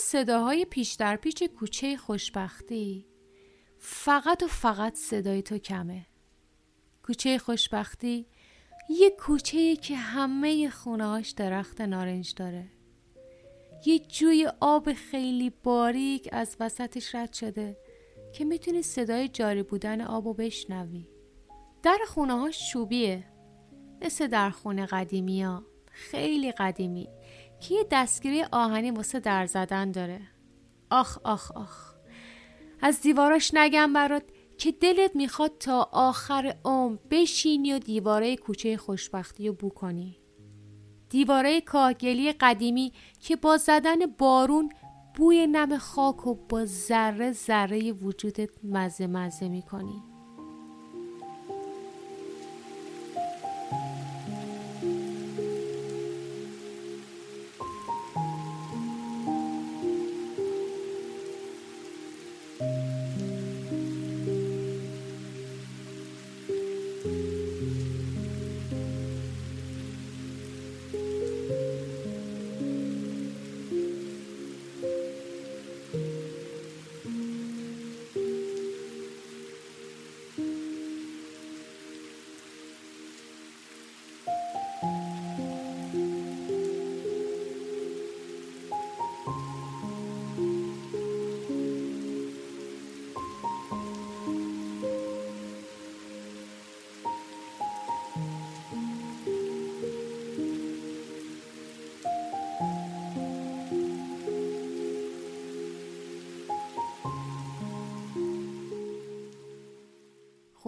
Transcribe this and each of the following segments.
صداهای پیش در پیچ کوچه خوشبختی. فقط و فقط صدای تو کمه. کوچه خوشبختی یه کوچه که همه خونهاش درخت نارنج داره. یه جوی آب خیلی باریک از وسطش رد شده که می‌تونی صدای جاری بودن آب و بشنوی. در خونه ها شوبیه. مثل در خونه قدیمی ها خیلی قدیمی. که یه دستگیری آهنی واسه در زدن داره؟ آخ آخ آخ. از دیواراش نگم برات که دلت می‌خواد تا آخر عمر بشینی و دیواره کوچه خوشبختی رو بو کنی. دیواره کاهگلی قدیمی که با زدن بارون بوی نم خاک و با ذره ذره وجودت مزه مزه می‌کنی.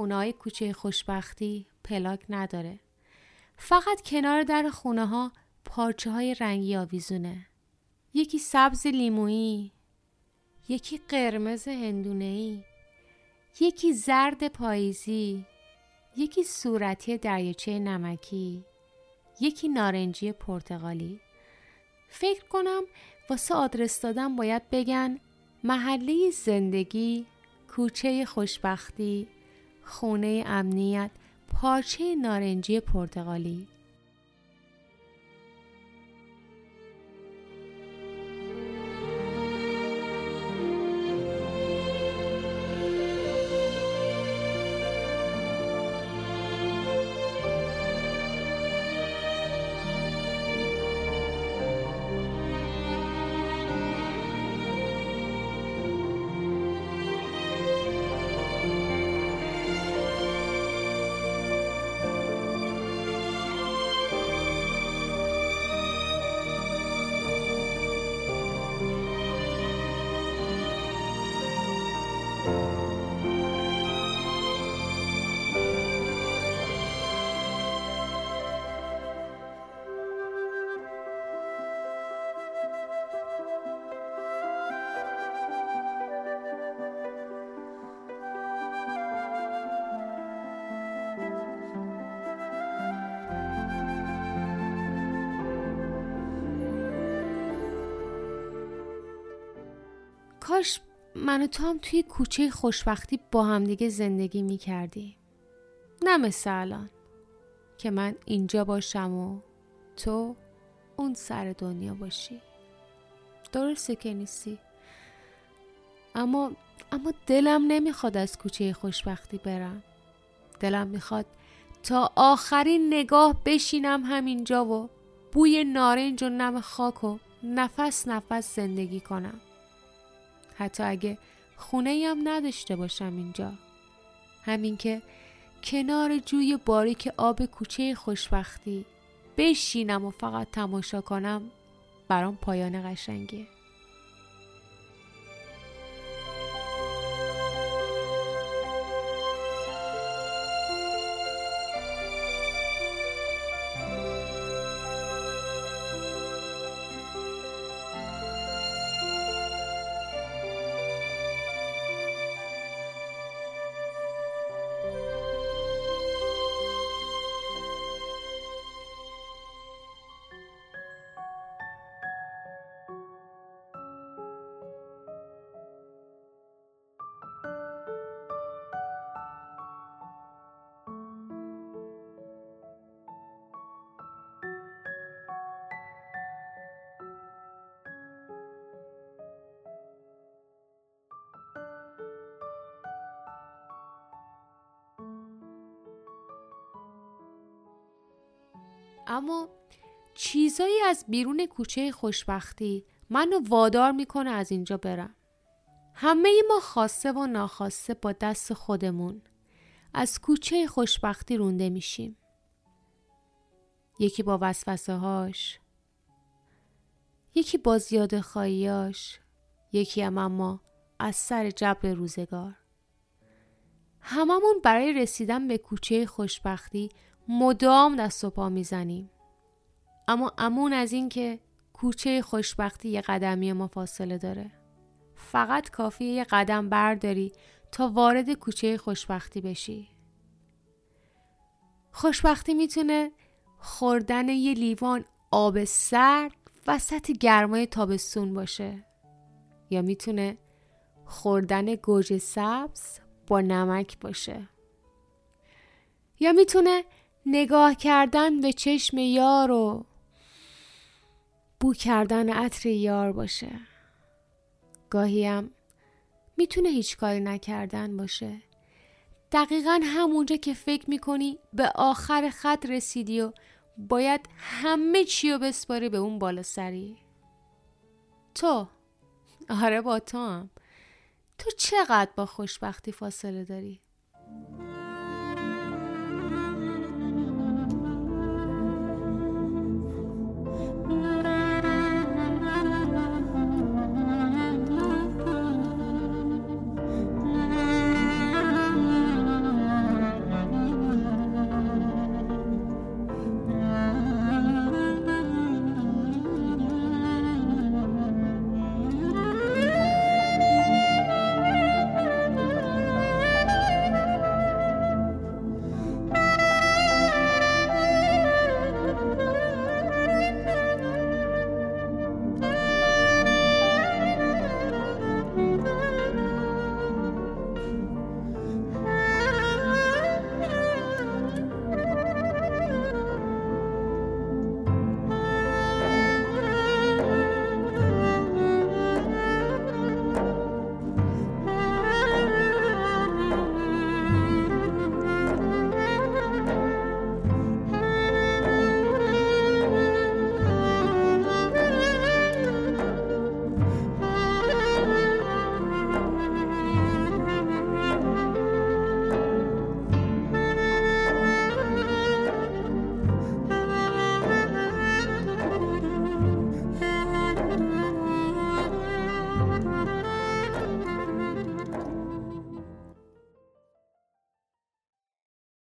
خونه های کوچه خوشبختی پلاک نداره. فقط کنار در خونه ها پارچه های رنگی آویزونه. یکی سبز لیمویی، یکی قرمز هندونهی، یکی زرد پاییزی، یکی صورتی دریاچه نمکی، یکی نارنجی پرتغالی. فکر کنم واسه آدرس دادن باید بگن محله زندگی، کوچه خوشبختی، خونه امنیت پارچه نارنجی پرتغالی. کاش من و تو هم توی کوچه خوشبختی با همدیگه زندگی می کردی. نه مثل الان که من اینجا باشم و تو اون سر دنیا باشی. درسته که نیستی. اما اما دلم نمی‌خواد از کوچه خوشبختی برم. دلم می‌خواد تا آخرین نگاه بشینم همینجا و بوی نارنج و نم خاک و نفس نفس زندگی کنم. حتی اگه خونه هم نداشته باشم اینجا. همین که کنار جوی باریک آب کوچه خوشبختی بشینم و فقط تماشا کنم برام پایان قشنگه. اما چیزایی از بیرون کوچه خوشبختی منو وادار می‌کنه از اینجا برم. همه ما خواسته و ناخواسته با دست خودمون. از کوچه خوشبختی رونده میشیم. یکی با وسوسه هاش یکی با زیاده خواهیاش یکی هم اما از سر جبر روزگار. هممون برای رسیدن به کوچه خوشبختی مدام دست و پا می‌زنیم. اما امون از این که کوچه خوشبختی یه قدمی ما فاصله داره. فقط کافیه یه قدم برداری تا وارد کوچه خوشبختی بشی. خوشبختی می‌تونه خوردن یه لیوان آب سرد وسط گرمای تابستون باشه. یا می‌تونه خوردن گوجه سبز با نمک باشه. یا می‌تونه نگاه کردن به چشم یار و بو کردن عطر یار باشه. گاهی هم می‌تونه هیچ کاری نکردن باشه. دقیقا همونجا که فکر می‌کنی به آخر خط رسیدی و باید همه چی رو بسپاری به اون بالا سری. تو؟ آره با تو هم. تو چقدر با خوشبختی فاصله داری؟